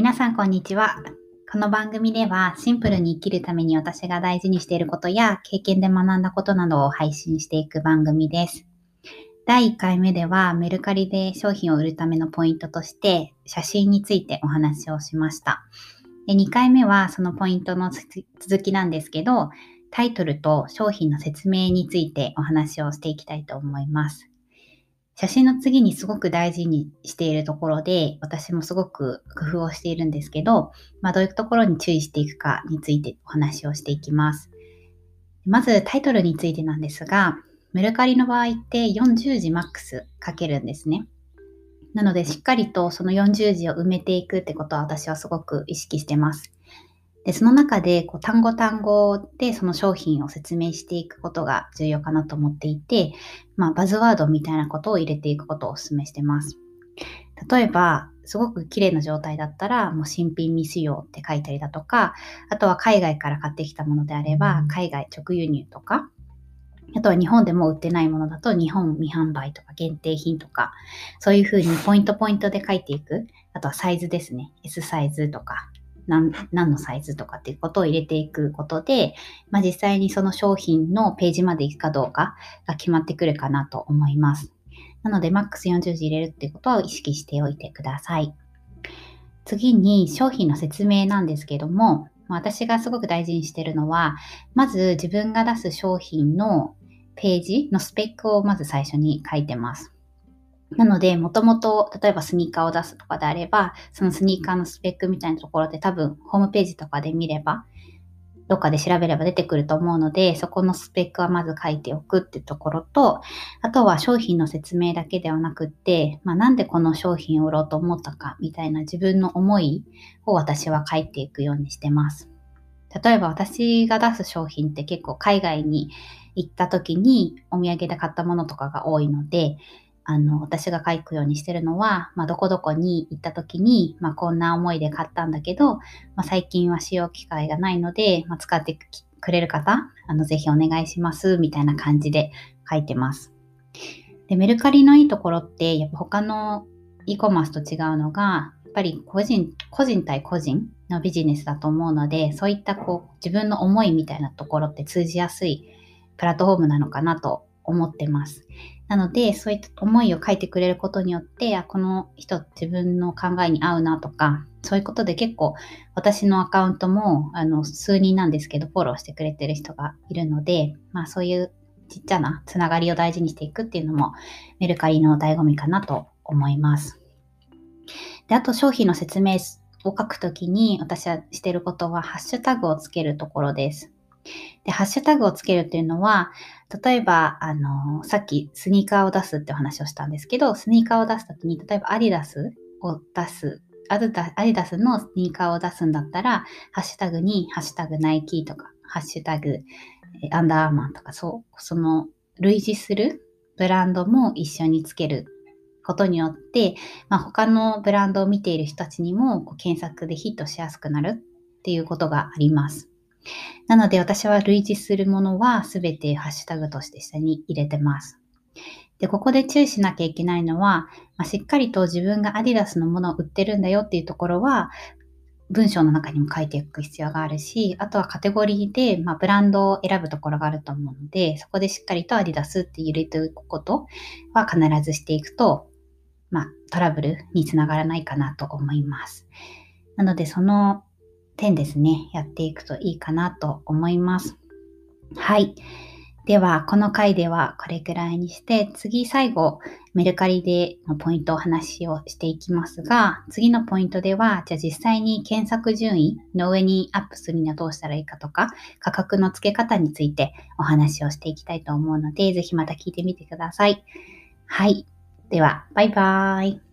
皆さんこんにちは。この番組ではシンプルに生きるために私が大事にしていることや経験で学んだことなどを配信していく番組です。第1回目ではメルカリで商品を売るためのポイントとして写真についてお話をしました。で2回目はそのポイントの続きなんですけどタイトルと商品の説明についてお話をしていきたいと思います。写真の次にすごく大事にしているところで、私もすごく工夫をしているんですけど、まあ、どういうところに注意していくかについてお話をしていきます。まずタイトルについてなんですが、メルカリの場合って40字マックス書けるんですね。なので、しっかりとその40字を埋めていくってことは私はすごく意識してます。で、その中でこう単語単語でその商品を説明していくことが重要かなと思っていて、まあ、バズワードみたいなことを入れていくことをお勧めしてます。例えば、すごく綺麗な状態だったら、もう新品未使用って書いたりだとか、あとは海外から買ってきたものであれば、海外直輸入とか、あとは日本でも売ってないものだと日本未販売とか限定品とか、そういうふうにポイントポイントで書いていく。あとはサイズですね。S サイズとか、何何のサイズとかっていうことを入れていくことで、まあ、実際にその商品のページまで行くかどうかが決まってくるかなと思います。なので、マックス40字入れるっていうことは意識しておいてください。次に商品の説明なんですけども、私がすごく大事にしてるのは、まず自分が出す商品のページのスペックをまず最初に書いてます。なので、もともと、例えばスニーカーを出すとかであれば、そのスニーカーのスペックみたいなところで多分、ホームページとかで見れば、どっかで調べれば出てくると思うので、そこのスペックはまず書いておくってところと、あとは商品の説明だけではなくって、まあ、なんでこの商品を売ろうと思ったかみたいな自分の思いを私は書いていくようにしてます。例えば私が出す商品って結構海外に行った時にお土産で買ったものとかが多いので、あの、私が書くようにしてるのは、まあ、どこどこに行った時に、まあ、こんな思いで買ったんだけど、まあ、最近は使用機会がないので、まあ、使ってくれる方、あの、ぜひお願いします、みたいな感じで書いてます。で、メルカリのいいところって、やっぱ他の e コマースと違うのが、やっぱり個人、個人対個人のビジネスだと思うので、そういったこう、自分の思いみたいなところって通じやすいプラットフォームなのかなと思ってます。なので、そういった思いを書いてくれることによって、あこの人自分の考えに合うなとか、そういうことで結構私のアカウントもあの数人なんですけど、フォローしてくれてる人がいるので、まあそういうちっちゃなつながりを大事にしていくっていうのもメルカリの醍醐味かなと思います。で、あと商品の説明を書くときに私はしてることはハッシュタグをつけるところです。で、ハッシュタグをつけるっていうのは、例えば、あの、さっきスニーカーを出すってお話をしたんですけど、スニーカーを出すときに、例えばアディダスを出す、アディダスのスニーカーを出すんだったら、ハッシュタグに、ハッシュタグナイキとか、ハッシュタグアンダーアーマンとか、そう、その類似するブランドも一緒につけることによって、まあ、他のブランドを見ている人たちにも検索でヒットしやすくなるっていうことがあります。なので私は類似するものはすべてハッシュタグとして下に入れてます。で、ここで注意しなきゃいけないのは、まあ、しっかりと自分がアディダスのものを売ってるんだよっていうところは、文章の中にも書いていく必要があるし、あとはカテゴリーで、まあ、ブランドを選ぶところがあると思うので、そこでしっかりとアディダスって入れておくことは必ずしていくと、まあ、トラブルにつながらないかなと思います。なので、その点ですね、やっていくといいかなと思います。はい。では、この回ではこれくらいにして、次最後、メルカリでのポイントを話をしていきますが、次のポイントでは、じゃあ実際に検索順位の上にアップするにはどうしたらいいかとか、価格の付け方についてお話をしていきたいと思うので、ぜひまた聞いてみてください。はい。では、バイバーイ。